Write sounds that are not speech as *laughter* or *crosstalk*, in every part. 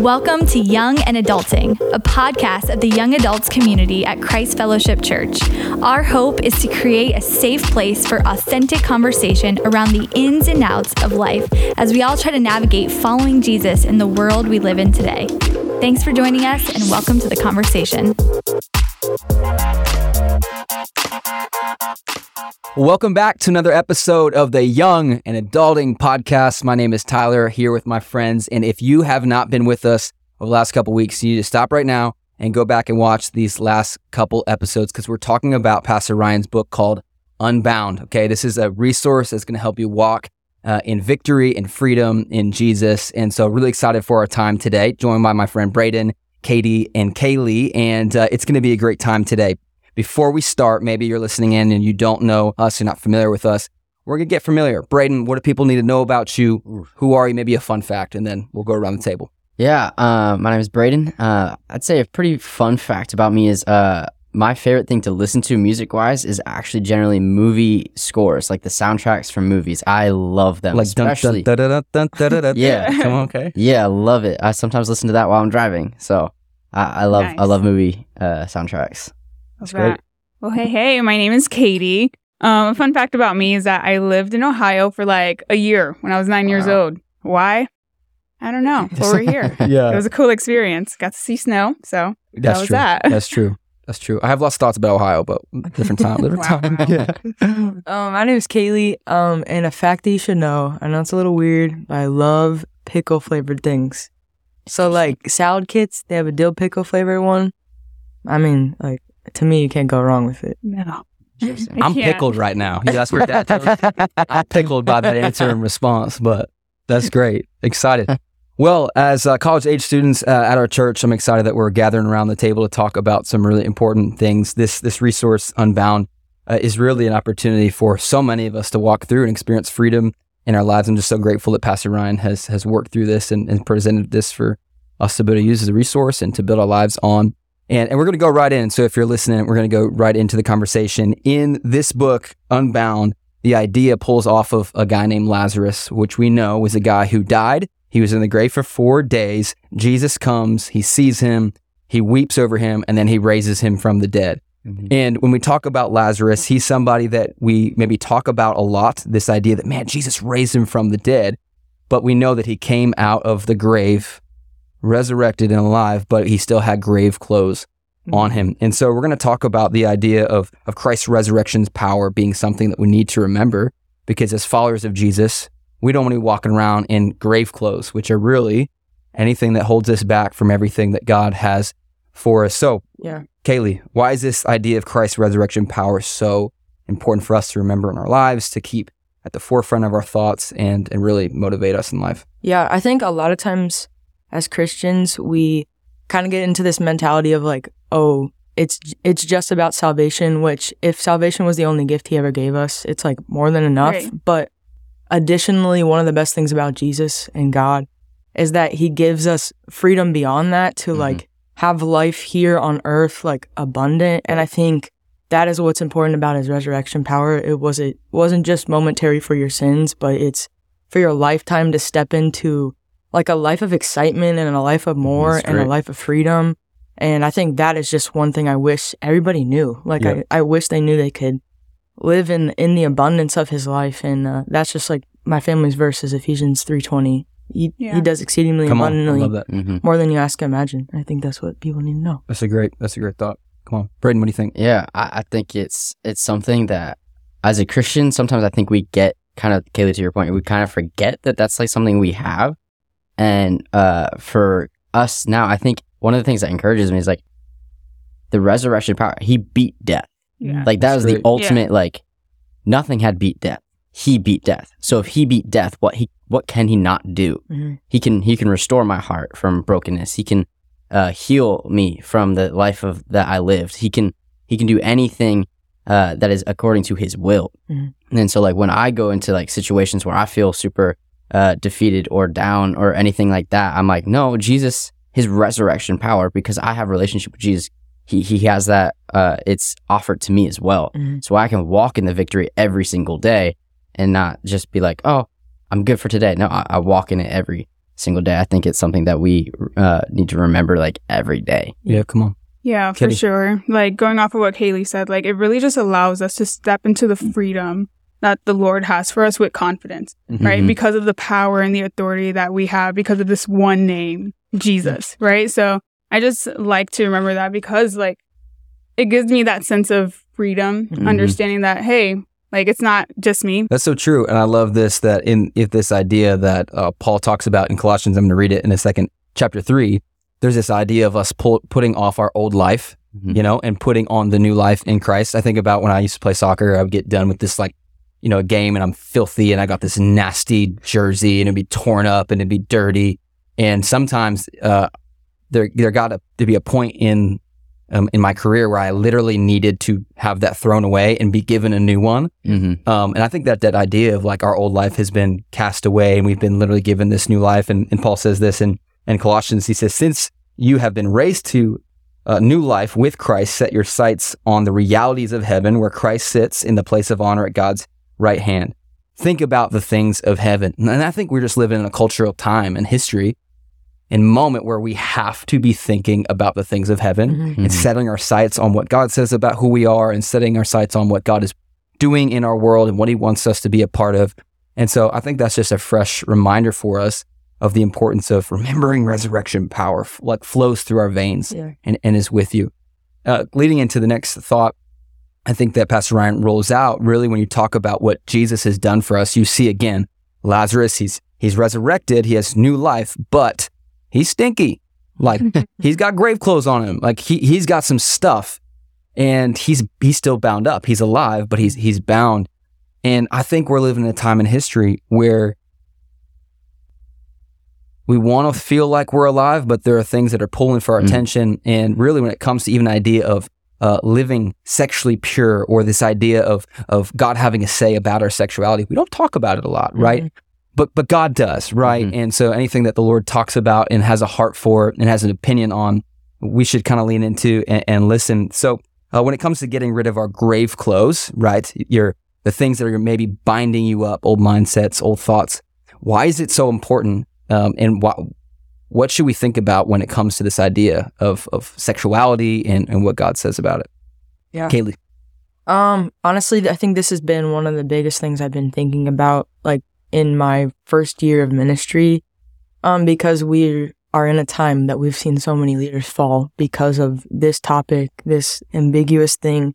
Welcome to Young and Adulting, a podcast of the young adults community at Christ Fellowship Church. Our hope is to create a safe place for authentic conversation around the ins and outs of life as we all try to navigate following Jesus in the world we live in today. Thanks for joining us and welcome to the conversation. Welcome back to another episode of the Young and Adulting Podcast. My name is Tyler here with my friends. And if you have not been with us over the last couple weeks, you need to stop right now and go back and watch these last couple episodes because we're talking about Pastor Ryan's book called Unbound. Okay, this is a resource that's going to help you walk uh, in victory and freedom in Jesus. And so, really excited for our time today, joined by my friend Braden, Katie, and Kaylee. And uh, it's going to be a great time today before we start, maybe you're listening in and you don't know us, you're not familiar with us. We're going to get familiar. Braden, what do people need to know about you? Who are you? Maybe a fun fact, and then we'll go around the table. Yeah, uh, my name is Braden. Uh, I'd say a pretty fun fact about me is uh, my favorite thing to listen to music wise is actually generally movie scores, like the soundtracks from movies. I love them. Like especially. dun, dun, dun, dun, dun, dun, dun. Yeah. Come on, okay. Yeah, I love it. I sometimes listen to that while I'm driving. So I, I love I love movie uh, soundtracks. That's great. Well, hey, hey, my name is Katie. Um, a fun fact about me is that I lived in Ohio for like a year when I was nine years old. Why? I don't know. But we're here. *laughs* Yeah, It was a cool experience. Got to see snow. So that's was true. that. That's true. That's true. I have lots of thoughts about Ohio, but different time. Different *laughs* Wow. time. *laughs* Yeah. Um, my name is Kaylee. Um, and a fact that you should know. I know it's a little weird, but I love pickle flavored things. So like salad kits, they have a dill pickle flavored one. I mean, like to me, you can't go wrong with it. no. I'm pickled right now. Yeah, that's where Dad goes. I'm pickled by that answer and response, but that's great. Excited. Well, as uh, college age students uh, at our church, I'm excited that we're gathering around the table to talk about some really important things. This this resource, Unbound, uh, is really an opportunity for so many of us to walk through and experience freedom in our lives. I'm just so grateful that Pastor Ryan has has worked through this and, and presented this for us to be able to use as a resource and to build our lives on. And, and we're going to go right in. So if you're listening, we're going to go right into the conversation. In this book, Unbound, the idea pulls off of a guy named Lazarus, which we know was a guy who died. He was in the grave for four days. Jesus comes, he sees him, he weeps over him, and then he raises him from the dead. Mhm. And when we talk about Lazarus, he's somebody that we maybe talk about a lot this idea that, man, Jesus raised him from the dead. But we know that he came out of the grave, resurrected and alive, but he still had grave clothes mm-hmm. on him. And so we're going to talk about the idea of, of Christ's resurrection's power being something that we need to remember because as followers of Jesus, we don't want to be walking around in grave clothes, which are really anything that holds us back from everything that God has for us. So, Yeah. Kaylee, why is this idea of Christ's resurrection power so important for us to remember in our lives, to keep at the forefront of our thoughts and, and really motivate us in life? Yeah, I think a lot of times as Christians, we kind of get into this mentality of like, oh, it's it's just about salvation, which if salvation was the only gift he ever gave us, it's like more than enough. Right. But additionally, one of the best things about Jesus and God is that he gives us freedom beyond that to Mhm. like have life here on earth like abundant. And I think that is what's important about his resurrection power. It was it wasn't just momentary for your sins, but it's for your lifetime to step into like a life of excitement and a life of more and a life of freedom. And I think that is just one thing I wish everybody knew. Like Yeah. I, I wish they knew they could live in in the abundance of his life. And uh, that's just like my family's verse is Ephesians three twenty. He Yeah. he does exceedingly Come abundantly love that. Mhm. more than you ask or imagine. I think that's what people need to know. That's a great, that's a great thought. Come on. Braden, what do you think? Yeah, I, I think it's it's something that as a Christian, sometimes I think we get kind of Kaylee to your point, we kind of forget that that's like something we have. And uh, for us now, I think one of the things that encourages me is like the resurrection power. He beat death. Yeah. Like that was great. the ultimate. Like nothing had beat death. He beat death. So if he beat death, what he what can he not do? Mhm. He can he can restore my heart from brokenness. He can uh, heal me from the life of that I lived. He can he can do anything uh, that is according to his will. Mhm. And then so like when I go into like situations where I feel super uh, defeated or down or anything like that, I'm like, no, Jesus, his resurrection power, because I have a relationship with Jesus. He he has that. Uh, it's offered to me as well, Mhm. so I can walk in the victory every single day and not just be like, oh, I'm good for today. No, I, I walk in it every single day. I think it's something that we uh, need to remember like every day. Yeah, come on. Yeah, for sure. Like going off of what Kaylee said, like it really just allows us to step into the freedom that the Lord has for us with confidence, right? Mhm. Because of the power and the authority that we have because of this one name, Jesus, right? So I just like to remember that because like it gives me that sense of freedom, Mhm. understanding that, hey, like it's not just me. That's so true, and I love this. That in if this idea that uh, Paul talks about in Colossians, I'm going to read it in a second, chapter three. There's this idea of us pull, putting off our old life, Mhm. you know, and putting on the new life in Christ. I think about when I used to play soccer. I would get done with this like, you know, a game, and I'm filthy, and I got this nasty jersey, and it'd be torn up, and it'd be dirty, and sometimes uh, there there got to, to be a point in um, in my career where I literally needed to have that thrown away and be given a new one. Mhm. Um, and I think that that idea of like our old life has been cast away and we've been literally given this new life. And, and Paul says this in, in Colossians. He says, since you have been raised to a new life with Christ, set your sights on the realities of heaven where Christ sits in the place of honor at God's right hand. Think about the things of heaven. And I think we're just living in a cultural time and history and moment where we have to be thinking about the things of heaven Mhm. and Mhm. setting our sights on what God says about who we are and setting our sights on what God is doing in our world and what he wants us to be a part of. And so I think that's just a fresh reminder for us of the importance of remembering resurrection power, f- like flows through our veins Yeah. and, and is with you. Uh, leading into the next thought, I think that Pastor Ryan rolls out really when you talk about what Jesus has done for us, you see again, Lazarus, he's, he's resurrected, he has new life, but he's stinky. Like *laughs* he's got grave clothes on him. Like he he's got some stuff, and he's he's still bound up. He's alive, but he's he's bound. And I think we're living in a time in history where we want to feel like we're alive, but there are things that are pulling for our Mm. attention. And really, when it comes to even the idea of uh, living sexually pure, or this idea of of God having a say about our sexuality, we don't talk about it a lot, right? but but God does, right? Mhm. And so anything that the Lord talks about and has a heart for and has an opinion on, we should kind of lean into and, and listen. So uh, when it comes to getting rid of our grave clothes, right? Your the things that are maybe binding you up, old mindsets, old thoughts. Why is it so important? Um, and what what should we think about when it comes to this idea of of sexuality and, and what God says about it? Yeah. Kaylee. Um, honestly, I think this has been one of the biggest things I've been thinking about, like in my first year of ministry, um, because we are in a time that we've seen so many leaders fall because of this topic, this ambiguous thing.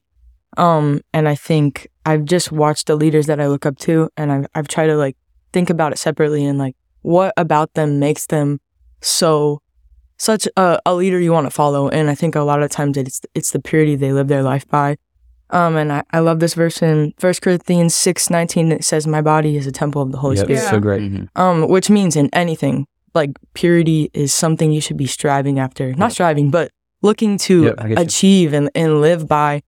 Um, and I think I've just watched the leaders that I look up to, and I've I've tried to like think about it separately and like what about them makes them so such a, a leader you want to follow. And I think a lot of times it's it's the purity they live their life by. Um, and I, I love this verse in First Corinthians six nineteen that says, My body is a temple of the Holy Yep, Spirit. so great. Mhm. Um, which means in anything, like purity is something you should be striving after. Not striving, but looking to Yep, I get you. achieve and, and live by.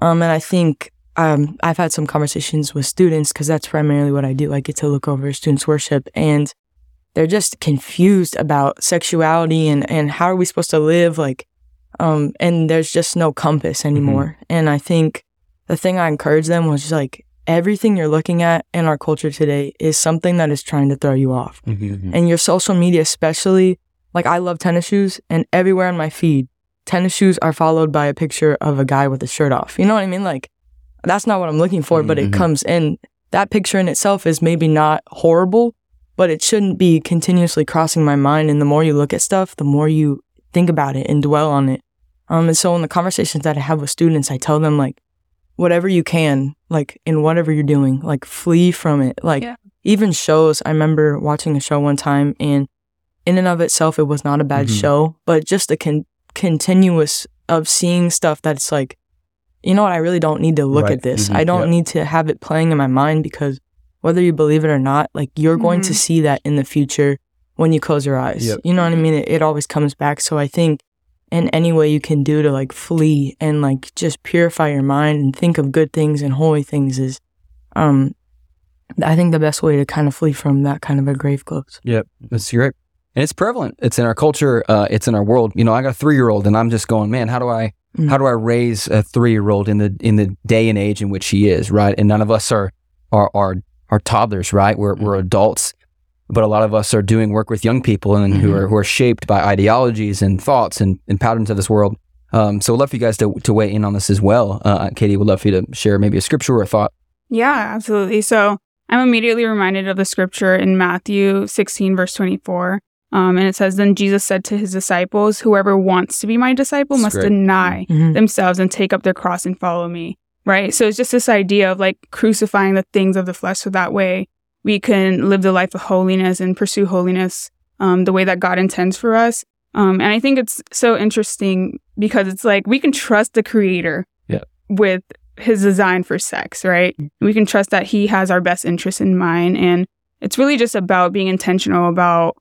Um, and I think um, I've had some conversations with students because that's primarily what I do. I get to look over students' worship and they're just confused about sexuality and, and how are we supposed to live like um and there's just no compass anymore. And i think the thing i encourage them was just like everything you're looking at in our culture today is something that is trying to throw you off. Mhm. and your social media especially like i love tennis shoes and everywhere on my feed tennis shoes are followed by a picture of a guy with a shirt off. You know what i mean? Like that's not what i'm looking for but it Mhm. comes in. That picture in itself is maybe not horrible but it shouldn't be continuously crossing my mind and the more you look at stuff the more you think about it and dwell on it um and so in the conversations that i have with students i tell them like whatever you can like in whatever you're doing like flee from it like Yeah. even shows i remember watching a show one time and in and of itself it was not a bad Mhm. show but just the con- continuous of seeing stuff that's like you know what i really don't need to look Right. at this Mhm. i don't Yep. need to have it playing in my mind because whether you believe it or not like you're going to Mhm. see that in the future when you close your eyes Yep. you know what i mean it, it always comes back so i think in any way you can do to like flee and like just purify your mind and think of good things and holy things is um i think the best way to kind of flee from that kind of a grave clothes Yep, that's great. And it's prevalent. It's in our culture. Uh, it's in our world. You know, I got a three year old, and I'm just going, man, how do I, Mm. how do I raise a three year old in the in the day and age in which he is, right? And none of us are are are are toddlers, right? We're we're adults, but a lot of us are doing work with young people and who Mhm. are who are shaped by ideologies and thoughts and, and patterns of this world. Um, so, we'd love for you guys to to weigh in on this as well. Uh, Katie, would love for you to share maybe a scripture or a thought. Yeah, absolutely. So I'm immediately reminded of the scripture in Matthew 16, verse 24. Um, and it says, Then Jesus said to his disciples, Whoever wants to be my disciple That's must great. deny Mhm. themselves and take up their cross and follow me. Right. So it's just this idea of like crucifying the things of the flesh so that way we can live the life of holiness and pursue holiness um, the way that God intends for us. Um, and I think it's so interesting because it's like we can trust the creator Yeah. with his design for sex, right? We can trust that he has our best interest in mind. And it's really just about being intentional about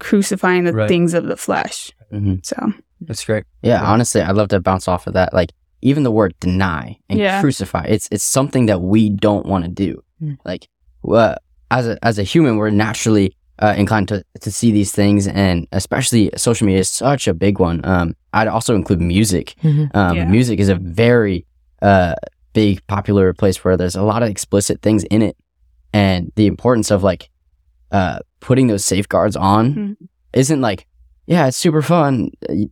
crucifying the Right. things of the flesh. Mhm. So, That's great. Yeah, Yeah. honestly, I'd love to bounce off of that. Like even the word deny and Yeah. crucify, it's it's something that we don't want to do. Mm. Like uh, as a as a human, we're naturally uh, inclined to to see these things, and especially social media is such a big one. Um, I'd also include music. Mhm. Um, Yeah. Music is a very uh, big popular place where there's a lot of explicit things in it, and the importance of like uh, putting those safeguards on Mhm. isn't like, yeah, it's super fun.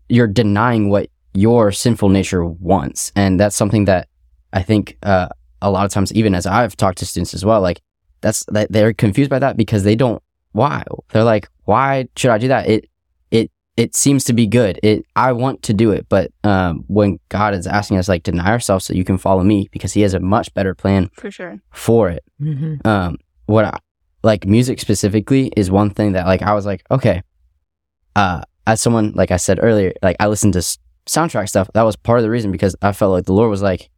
You're denying what your sinful nature wants, and that's something that I think uh, a lot of times, even as I've talked to students as well, like that's that they're confused by that because they don't. Why? They're like, why should I do that? It it it seems to be good. It I want to do it, but um, when God is asking us like deny ourselves so you can follow me because He has a much better plan for sure. for it Mhm. um what I, like music specifically is one thing that like I was like okay uh as someone like I said earlier like I listened to s- soundtrack stuff that was part of the reason because I felt like the Lord was like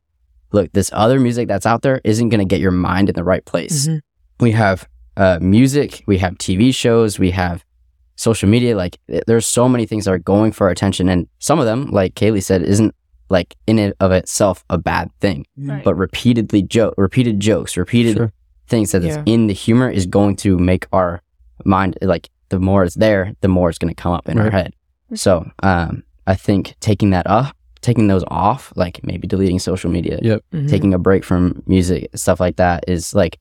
look this other music that's out there isn't going to get your mind in the right place Mhm. we have uh music we have TV shows we have social media like there's so many things that are going for our attention and some of them like Kaylee said isn't like in and of itself a bad thing Right. but repeatedly joke repeated jokes repeated Sure. things that is Yeah. in the humor is going to make our mind like the more it's there, the more it's going to come up in our head. So um, I think taking that off, taking those off, like maybe deleting social media, Yep. Mhm. taking a break from music, stuff like that, is like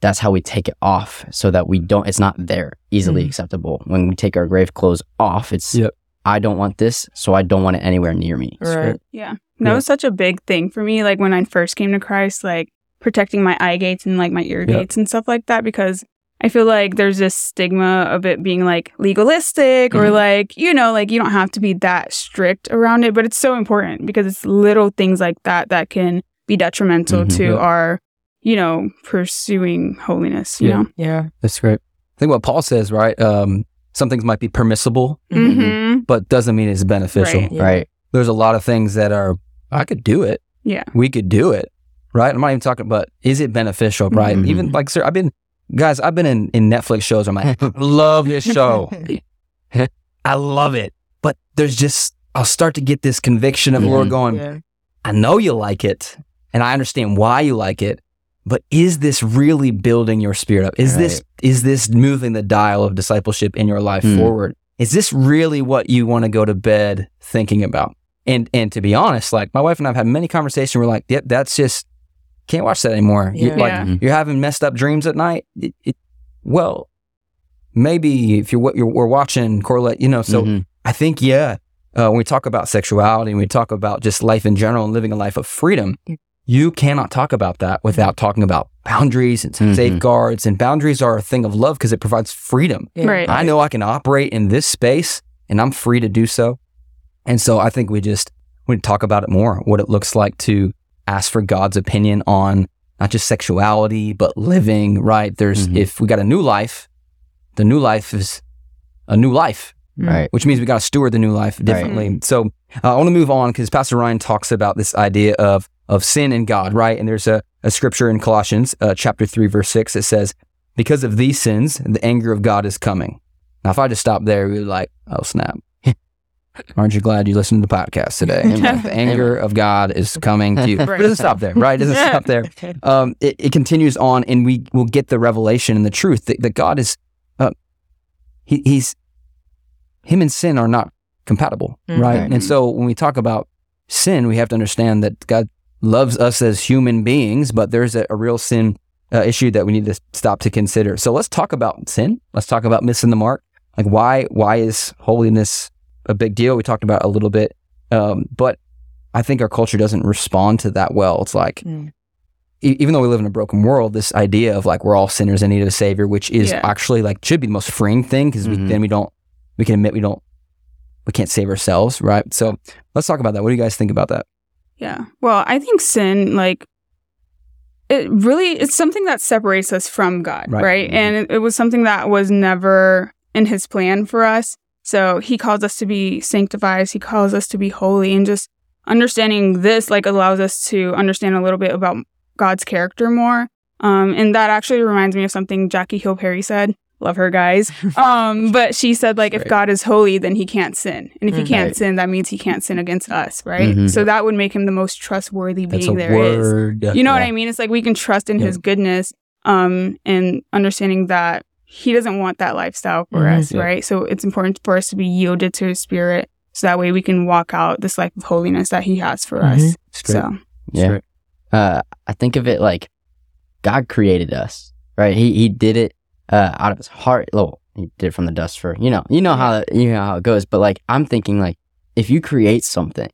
that's how we take it off, so that we don't. It's not there easily Mhm. acceptable. When we take our grave clothes off, it's Yep. I don't want this, so I don't want it anywhere near me. Right. Yeah. That Yeah. was such a big thing for me. Like when I first came to Christ, like protecting my eye gates and like my ear Yeah. gates and stuff like that, because I feel like there's this stigma of it being like legalistic or Mhm. like, you know, like you don't have to be that strict around it. But it's so important because it's little things like that that can be detrimental Mhm. to Yeah. our, you know, pursuing holiness, you Yeah. know? Yeah. That's great. I think what Paul says, right? Um, some things might be permissible, Mhm. Mm-hmm. but doesn't mean it's beneficial. Right. Yeah. Right? There's a lot of things that are, I could do it. Yeah. We could do it, right? I'm not even talking about, is it beneficial, right? Mhm. Even like, sir, I've been, guys, I've been in, in Netflix shows. I'm like, *laughs* love this show. *laughs* I love it. But there's just, I'll start to get this conviction of the Lord going, Yeah. I know you like it and I understand why you like it, but is this really building your spirit up? Is this is this moving the dial of discipleship in your life Hmm. forward? Is this really what you want to go to bed thinking about? And and to be honest, like my wife and I've had many conversations. We're like, yep, that's just can't watch that anymore. You- Yeah. like Yeah. Mhm. you're having messed up dreams at night. It, it, well, maybe if you're what you're we're watching correlate, you know. So Mhm. I think, yeah, uh, when we talk about sexuality and we talk about just life in general and living a life of freedom, Yeah. you cannot talk about that without talking about boundaries and Mhm. safeguards. And boundaries are a thing of love because it provides freedom. Yeah. Right. I know I can operate in this space and I'm free to do so. And so I think we just we talk about it more, what it looks like to ask for God's opinion on not just sexuality, but living, right? There's, Mhm. if we got a new life, the new life is a new life Right. which means we got to steward the new life differently. So uh, I want to move on because Pastor Ryan talks about this idea of of sin and God, right? And there's a, a scripture in Colossians uh, chapter three, verse six. that says, "Because of these sins, the anger of God is coming." Now, if I just stop there, we'd be like, "Oh snap." Aren't you glad you listened to the podcast today? *laughs* The anger of God is coming to you. But it doesn't stop there, right? It doesn't Yeah. stop there *laughs* um, it, it continues on, and we will get the revelation and the truth that, that God is, uh, he, he's, him and sin are not compatible, Mhm. right? Right. And so when we talk about sin, we have to understand that God loves us as human beings, but there's a, a real sin uh, issue that we need to stop to consider. So let's talk about sin. Let's talk about missing the mark. Like why why is holiness a big deal? We talked about it a little bit, um, but I think our culture doesn't respond to that well. It's like Mm. e- even though we live in a broken world, this idea of like we're all sinners in need of a savior, which is Yeah. actually like should be the most freeing thing because Mhm. then we don't we can admit we don't we can't save ourselves, right? So let's talk about that. What do you guys think about that? Yeah. Well, I think sin, like, it really it's something that separates us from God, Right. right? Mhm. And it, it was something that was never in His plan for us. So He calls us to be sanctified. He calls us to be holy, and just understanding this like allows us to understand a little bit about God's character more. Um, and that actually reminds me of something Jackie Hill Perry said. Love her, guys. *laughs* Um, but she said like if God is holy, then He can't sin, and if He Mhm. can't Right. sin, that means He can't sin against us, right? Mhm. So that would make Him the most trustworthy That's being there is. word. You know what I mean? It's like we can trust in Yeah. His goodness, um, and understanding that He doesn't want that lifestyle for Mhm. us, Yeah. right? So it's important for us to be yielded to His Spirit, so that way we can walk out this life of holiness that He has for us. Mhm. It's great. So Yeah. great. uh, I think of it like God created us, right? He he did it uh, out of his heart. Well, he did it from the dust for you know you know how you know how it goes. But like I'm thinking like if you create something,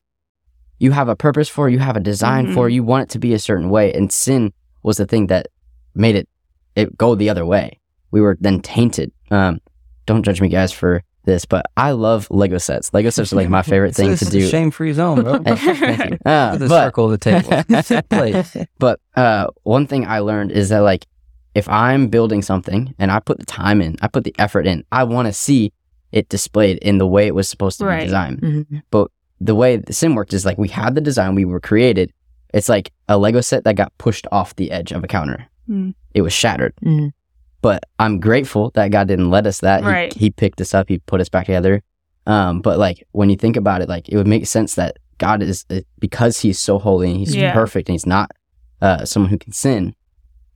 you have a purpose for, you have a design for, you want it to be a certain way, and sin was the thing that made it it go the other way. We were then tainted. Um, don't judge me, guys, for this, but I love Lego sets. Lego sets are like my *laughs* favorite thing this to is do. shame-free zone, bro. *laughs* Thank you. *laughs* Uh, the but- circle of the table. Play. but uh, one thing I learned is that like if I'm building something and I put the time in, I put the effort in, I want to see it displayed in the way it was supposed to Right. be designed. Mhm. The way the sim worked is like we had the design, we were created. It's like a Lego set that got pushed off the edge of a counter. Hmm. It was shattered. Mhm. But I'm grateful that God didn't let us that. He- Right. He, picked us up. He put us back together. Um, but like when you think about it, like it would make sense that God is uh, because He's so holy and He's Yeah. perfect and He's not uh, someone who can sin.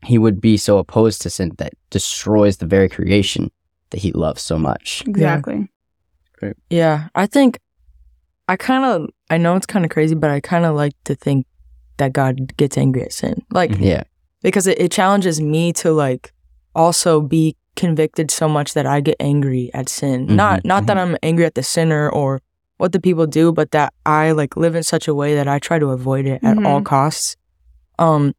He would be so opposed to sin that destroys the very creation that He loves so much. exactly. Yeah, I think I kind of I know it's kind of crazy, but I kind of like to think that God gets angry at sin, like Mhm. Yeah, because it, it challenges me to like also be convicted so much that I get angry at sin. Mm-hmm, not not that mm-hmm. I'm angry at the sinner or what the people do, but that I like live in such a way that I try to avoid it at all mm-hmm. costs. Um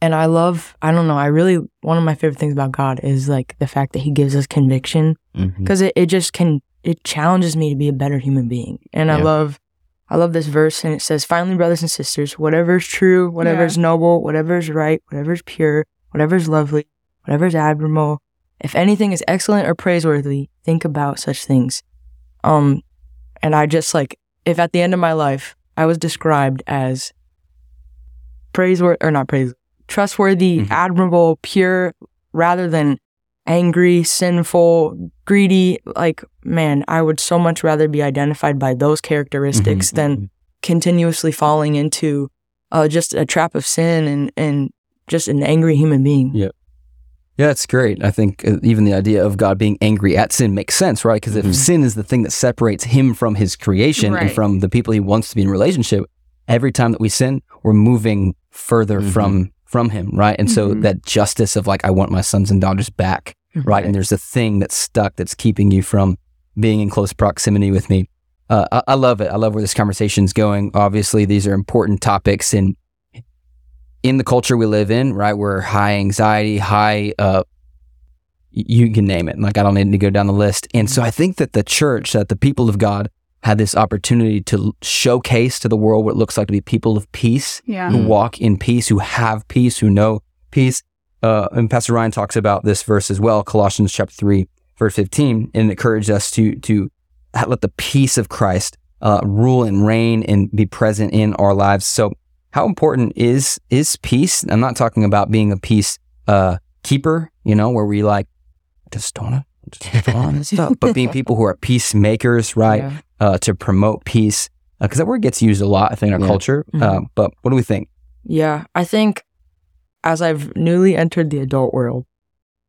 and I love I don't know, I really one of my favorite things about God is like the fact that he gives us conviction because it, it just can it challenges me to be a better human being and i love i love this verse and it says finally brothers and sisters whatever is true whatever Yeah. is noble whatever is right whatever is pure whatever is lovely whatever is admirable if anything is excellent or praiseworthy think about such things um and i just like if at the end of my life i was described as praiseworthy or not praise trustworthy Mhm. admirable pure rather than angry, sinful, greedy. Like, man, I would so much rather be identified by those characteristics than continuously falling into uh, just a trap of sin and, and just an angry human being. Yeah. Yeah, it's great. I think uh, even the idea of God being angry at sin makes sense, right? Because if Mhm. sin is the thing that separates him from his creation and from the people he wants to be in relationship, every time that we sin, we're moving further Mhm. from from him, right? And so Mhm. that justice of like, I want my sons and daughters back, right? And there's a thing that's stuck that's keeping you from being in close proximity with me. Uh, I, I love it. I love where this conversation's going. Obviously, these are important topics in in the culture we live in, right? We're high anxiety, high, uh, you can name it. Like I don't need to go down the list. And so I think that the church, that the people of God, had this opportunity to showcase to the world what it looks like to be people of peace Yeah. who Mm. walk in peace, who have peace, who know peace. Uh, and Pastor Ryan talks about this verse as well, Colossians chapter three, verse fifteen, and encouraged us to to let the peace of Christ uh, rule and reign and be present in our lives. So, how important is is peace? I'm not talking about being a peace uh, keeper, you know, where we like just don't wanna- just don't wanna stuff, but being *laughs* people who are peacemakers, right? Yeah. Uh, to promote peace, because that word gets used a lot, I think, in our Yeah. culture. Mhm. Uh, but what do we think? Yeah, I think as I've newly entered the adult world,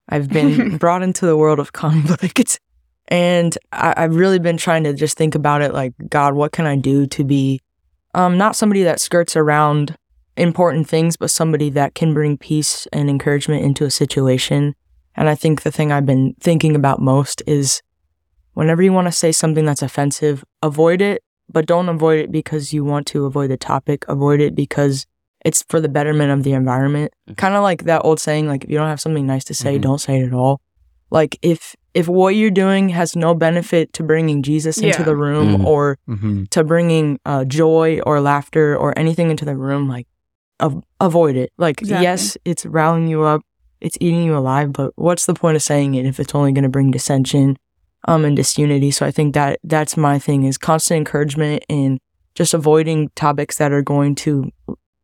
I've been *laughs* brought into the world of conflict. *laughs* And I, I've really been trying to just think about it like, God, what can I do to be um, not somebody that skirts around important things, but somebody that can bring peace and encouragement into a situation. And I think the thing I've been thinking about most is whenever you want to say something that's offensive, avoid it, but don't avoid it because you want to avoid the topic. Avoid it because it's for the betterment of the environment. Mhm. Kind of like that old saying, like if you don't have something nice to say, Mhm. don't say it at all. Like if if what you're doing has no benefit to bringing Jesus into the room Mhm. or Mm-hmm. to bringing uh, joy or laughter or anything into the room, like av- avoid it. Like Exactly. yes, it's rallying you up, it's eating you alive, but what's the point of saying it if it's only going to bring dissension um and disunity? So I think that that's my thing is constant encouragement and just avoiding topics that are going to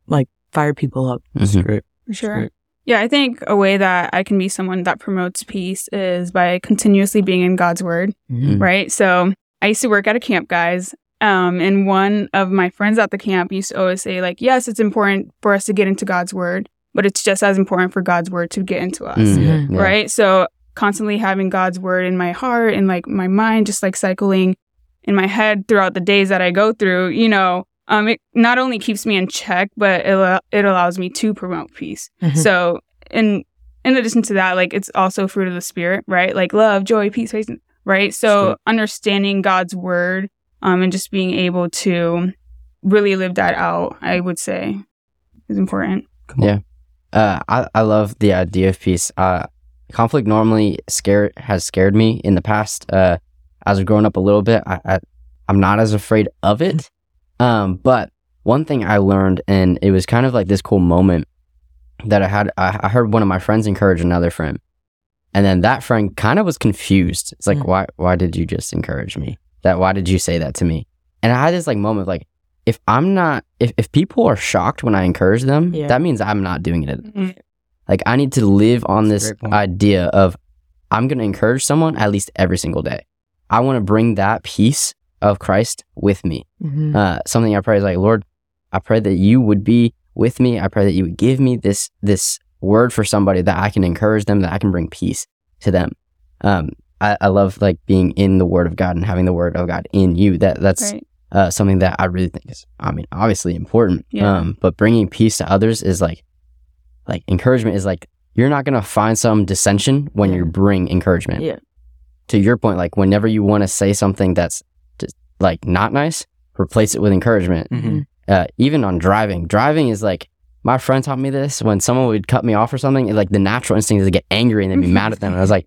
like fire people up. That's Mhm. great. For sure. great. Yeah, I think a way that I can be someone that promotes peace is by continuously being in God's word, Mhm. right? So I used to work at a camp, guys. Um, and one of my friends at the camp used to always say, like, yes, it's important for us to get into God's word, but it's just as important for God's word to get into us, Mhm. Yeah. right? So constantly having God's word in my heart and like my mind, just like cycling in my head throughout the days that I go through, you know, um, it not only keeps me in check, but it, al- it allows me to promote peace. Mhm. So, in in addition to that, like it's also fruit of the spirit, right? Like love, joy, peace, patience, right? So, Sure. understanding God's word, um, and just being able to really live that out, I would say, is important. Come. Yeah. Uh, I, I love the idea of peace. Uh, conflict normally scare has scared me in the past. Uh, as I've grown up a little bit, I, I I'm not as afraid of it. Um, but one thing I learned, and it was kind of like this cool moment that I had. I, I heard one of my friends encourage another friend, and then that friend kind of was confused. It's like, Mm. why why did you just encourage me? That why did you say that to me? And I had this like moment of like, if I'm not, if, if people are shocked when I encourage them, Yeah. that means I'm not doing it. Mhm. Like I need to live on That's this idea of I'm going to encourage someone at least every single day. I want to bring that peace of Christ with me. Mhm. Uh, something I pray is like, Lord, I pray that you would be with me. I pray that you would give me this this word for somebody that I can encourage them, that I can bring peace to them. Um, I, I love like being in the Word of God and having the Word of God in you. That that's Right. uh, something that I really think is, I mean, obviously important. Yeah. Um, but bringing peace to others is like, like encouragement is like you're not gonna find some dissension when Yeah. you bring encouragement. Yeah. To your point, like whenever you want to say something that's like not nice, replace it with encouragement. Mhm. Uh, even on driving, driving is like my friend taught me this. When someone would cut me off or something, it, like the natural instinct is to get angry and then be mad at them. And I was like,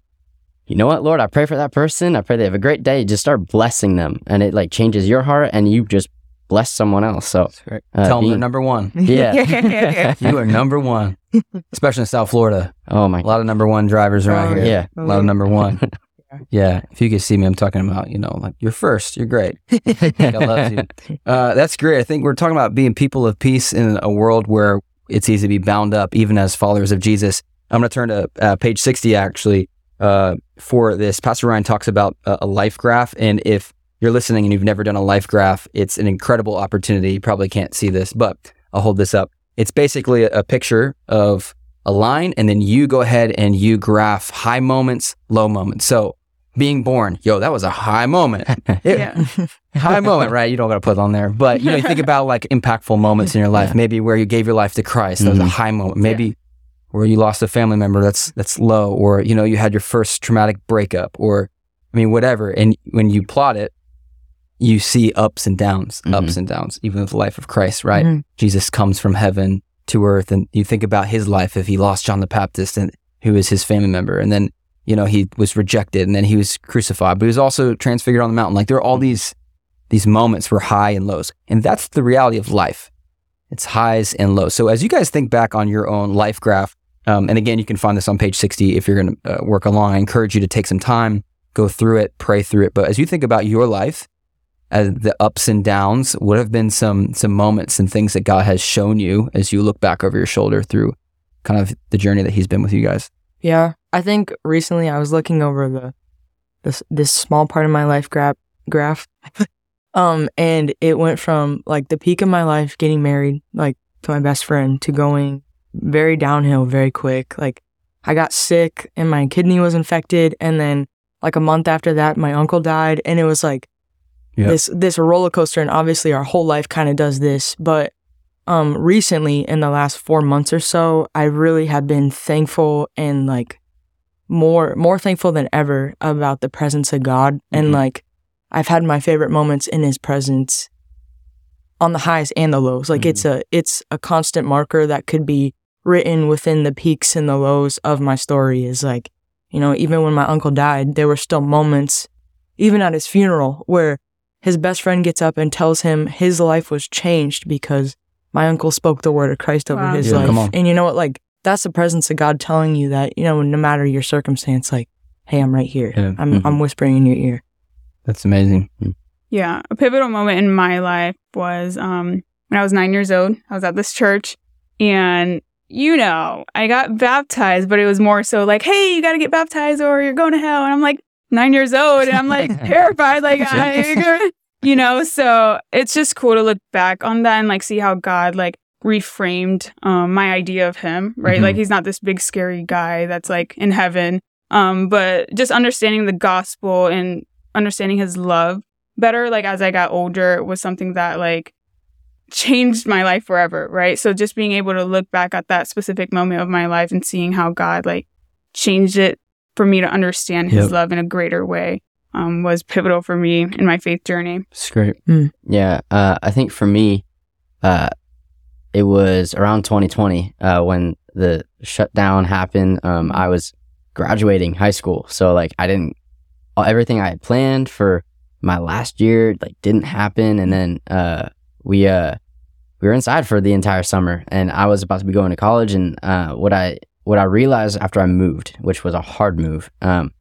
you know what, Lord, I pray for that person. I pray they have a great day. Just start blessing them, and it like changes your heart, and you just bless someone else. So That's. Uh, Tell them they're number one. *laughs* *laughs* yeah, *laughs* You are number one, especially in South Florida. oh my, A lot of number one drivers around Oh, here. yeah. A lot of number one. Yeah. If you could see me, I'm talking about, you know, like you're first. You're great. *laughs* I love you. *laughs* Uh, that's great. I think we're talking about being people of peace in a world where it's easy to be bound up, even as followers of Jesus. I'm going to turn to uh, page 60 actually uh, for this. Pastor Ryan talks about a, a life graph. And if you're listening and you've never done a life graph, it's an incredible opportunity. You probably can't see this, but I'll hold this up. It's basically a, a picture of a line, and then you go ahead and you graph high moments, low moments. So being born, yo, that was a high moment. It- *laughs* Yeah. high moment, right? You don't got to put it on there, but you know, you think about like impactful moments in your life. Maybe where you gave your life to Christ, that was a Mhm. high moment. Maybe where you lost a family member, that's that's low. Or you know, you had your first traumatic breakup, or I mean, whatever. And when you plot it, you see ups and downs, ups and downs, even with the life of Christ, right? Mhm. Jesus comes from heaven to earth, and you think about his life if he lost John the Baptist and who was his family member, and then you know he was rejected, and then he was crucified, but he was also transfigured on the mountain. Like there are all these these moments were high and lows, and that's the reality of life. It's highs and lows. So as you guys think back on your own life graph, um, and again, you can find this on page sixty if you're going to uh, work along. I encourage you to take some time, go through it, pray through it. But as you think about your life, as the ups and downs, what have been some some moments and things that God has shown you as you look back over your shoulder through kind of the journey that He's been with you guys? Yeah, I think recently I was looking over the this this small part of my life graph graph, *laughs* um, and it went from like the peak of my life, getting married, like to my best friend, to going very downhill very quick. Like I got sick and my kidney was infected, and then like a month after that, my uncle died, and it was like Yep. this this roller coaster. And obviously, our whole life kind of does this, but um recently in the last 4 months or so, I really have been thankful and like more more thankful than ever about the presence of God and Mhm. like I've had my favorite moments in his presence on the highs and the lows. Like it's a it's a constant marker that could be written within the peaks and the lows of my story is like, you know, even when my uncle died, there were still moments even at his funeral where his best friend gets up and tells him his life was changed because my uncle spoke the word of Christ over Wow. his Yeah, life. And you know what? Like that's the presence of God telling you that, you know, no matter your circumstance, like, hey, I'm right here. Yeah. I'm Mhm. I'm whispering in your ear. That's amazing. Yeah, a pivotal moment in my life was um, when I was nine years old. I was at this church, and you know, I got baptized, but it was more so like, "Hey, you got to get baptized, or you're going to hell." And I'm like nine years old, and I'm like *laughs* terrified, like I, *laughs* you know. So it's just cool to look back on that and like see how God like reframed um, my idea of Him. Right, Mhm. like He's not this big scary guy that's like in heaven. Um, but just understanding the gospel and understanding His love better like as I got older was something that like changed my life forever, right? So just being able to look back at that specific moment of my life and seeing how God like changed it for me to understand his Yep. love in a greater way um, was pivotal for me in my faith journey. It's great. Yeah, uh, I think for me, uh, it was around 2020 uh, when the shutdown happened. Um, I was graduating high school, so like I didn't all- everything I had planned for my last year like didn't happen, and then uh, we uh, we were inside for the entire summer, and I was about to be going to college, and uh, what I what I realized after I moved, which was a hard move, um,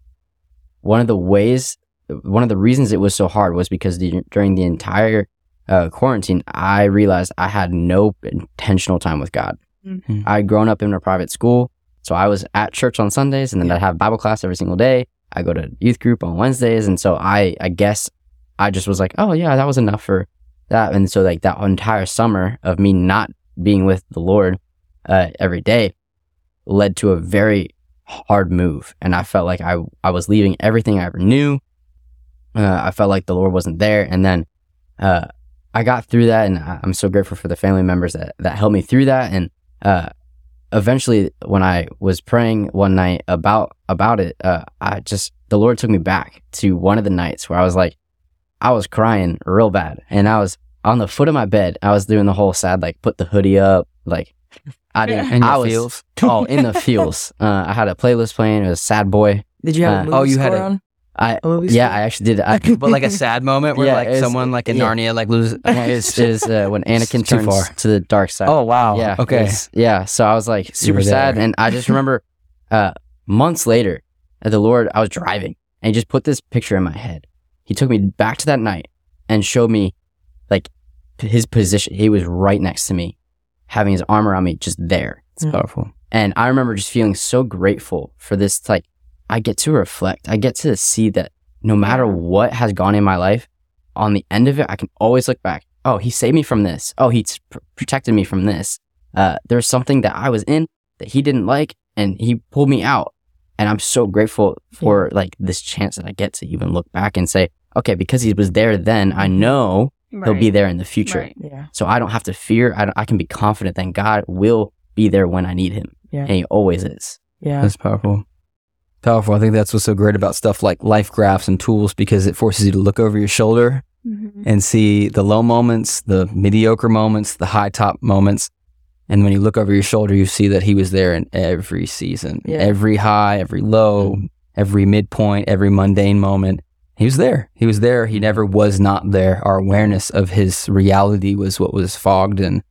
one of the ways one of the reasons it was so hard was because the, during the entire uh, quarantine, I realized I had no intentional time with God. Mhm. I'd grown up in a private school, so I was at church on Sundays, and then I'd have Bible class every single day. I go to youth group on Wednesdays, and so I, I guess, I just was like, oh yeah, that was enough for that. And so like that entire summer of me not being with the Lord uh, every day led to a very hard move, and I felt like I I was leaving everything I ever knew. Uh, I felt like the Lord wasn't there, and then uh, I got through that, and I- I'm so grateful for the family members that that helped me through that. And uh, eventually, when I was praying one night about about it, uh, I just the Lord took me back to one of the nights where I was like, I was crying real bad, and I was on the foot of my bed. I was doing the whole sad like put the hoodie up, like I *laughs* didn't. In your I was feels? oh in the feels. Uh, I had a playlist playing. It was Sad Boy. Did you have Uh, a oh, you had score a- on? I movie yeah? I actually did. I, but like a *laughs* sad moment where Yeah, like someone like in yeah. Narnia like loses. *laughs* is is uh, when Anakin turns far. to the dark side. oh wow. yeah. Okay. Yeah. So I was like super sad, and I just remember uh, months later, uh, the Lord, I was driving, and He just put this picture in my head. He took me back to that night and showed me like his position. He was right next to me, having his arm around me, just there. It's powerful. And I remember just feeling so grateful for this. Like, I get to reflect. I get to see that no matter what has gone in my life, on the end of it, I can always look back. Oh, he saved me from this. Oh, he pr- protected me from this. Uh, there's something that I was in that he didn't like, and he pulled me out. And I'm so grateful for like this chance that I get to even look back and say, okay, because he was there then, I know he'll be there in the future. Right. Yeah. So I don't have to fear. I, don't- I can be confident that God will be there when I need him. Yeah. And he always is. Yeah. That's powerful. Powerful. I think that's what's so great about stuff like life graphs and tools because it forces you to look over your shoulder Mhm. and see the low moments, the mediocre moments, the high top moments. And when you look over your shoulder, you see that he was there in every season, Yeah. every high, every low, every midpoint, every mundane moment. He was there. He was there. He never was not there. Our awareness of his reality was what was fogged and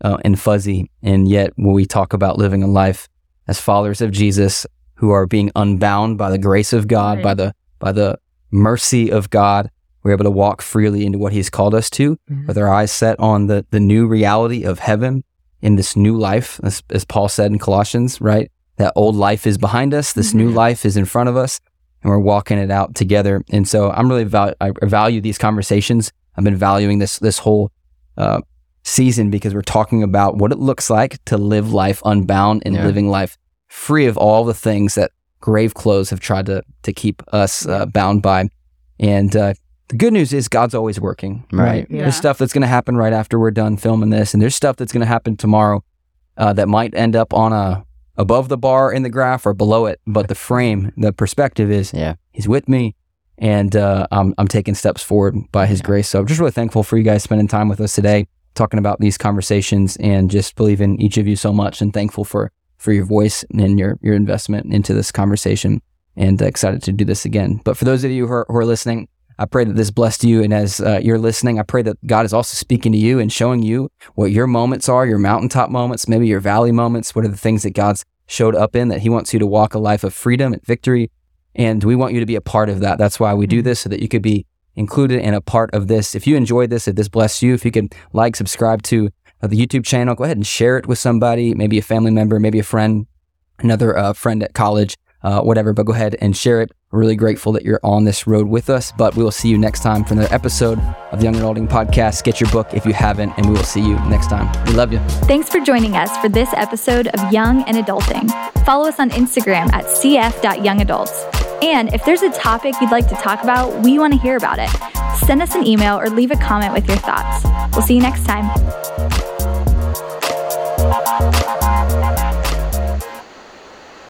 uh, and fuzzy. And yet, when we talk about living a life as followers of Jesus, who are being unbound by the grace of God, by the by the mercy of God, we're able to walk freely into what He's called us to, Mhm. with our eyes set on the the new reality of heaven in this new life, as, as Paul said in Colossians, right? That old life is behind us. This new Mhm. life is in front of us, and we're walking it out together. And so, I'm really val- I value these conversations. I've been valuing this this whole uh, season because we're talking about what it looks like to live life unbound and Yeah. living life free of all the things that grave clothes have tried to to keep us uh, bound by. And uh, the good news is God's always working, right? Right. Yeah. There's stuff that's going to happen right after we're done filming this, and there's stuff that's going to happen tomorrow uh, that might end up on a above the bar in the graph or below it. But the frame, the perspective is Yeah. He's with me, and uh, I'm I'm taking steps forward by His grace. So I'm just really thankful for you guys spending time with us today, talking about these conversations, and just believing each of you so much, and thankful for for your voice and your your investment into this conversation, and uh, excited to do this again. But for those of you who are, who are listening. I pray that this blessed you. And as uh, you're listening, I pray that God is also speaking to you and showing you what your moments are, your mountaintop moments, maybe your valley moments. What are the things that God's showed up in that He wants you to walk a life of freedom and victory? And we want you to be a part of that. That's why we do this so that you could be included and a part of this. If you enjoyed this, if this blessed you, if you could like, subscribe to the YouTube channel, go ahead and share it with somebody, maybe a family member, maybe a friend, another uh, friend at college, uh, whatever. But go ahead and share it. Really grateful that you're on this road with us. But we will see you next time for another episode of the Young and Adulting Podcast. Get your book if you haven't, and we will see you next time. We love you. Thanks for joining us for this episode of Young and Adulting. Follow us on Instagram at cf.youngadults. And if there's a topic you'd like to talk about, we want to hear about it. Send us an email or leave a comment with your thoughts. We'll see you next time.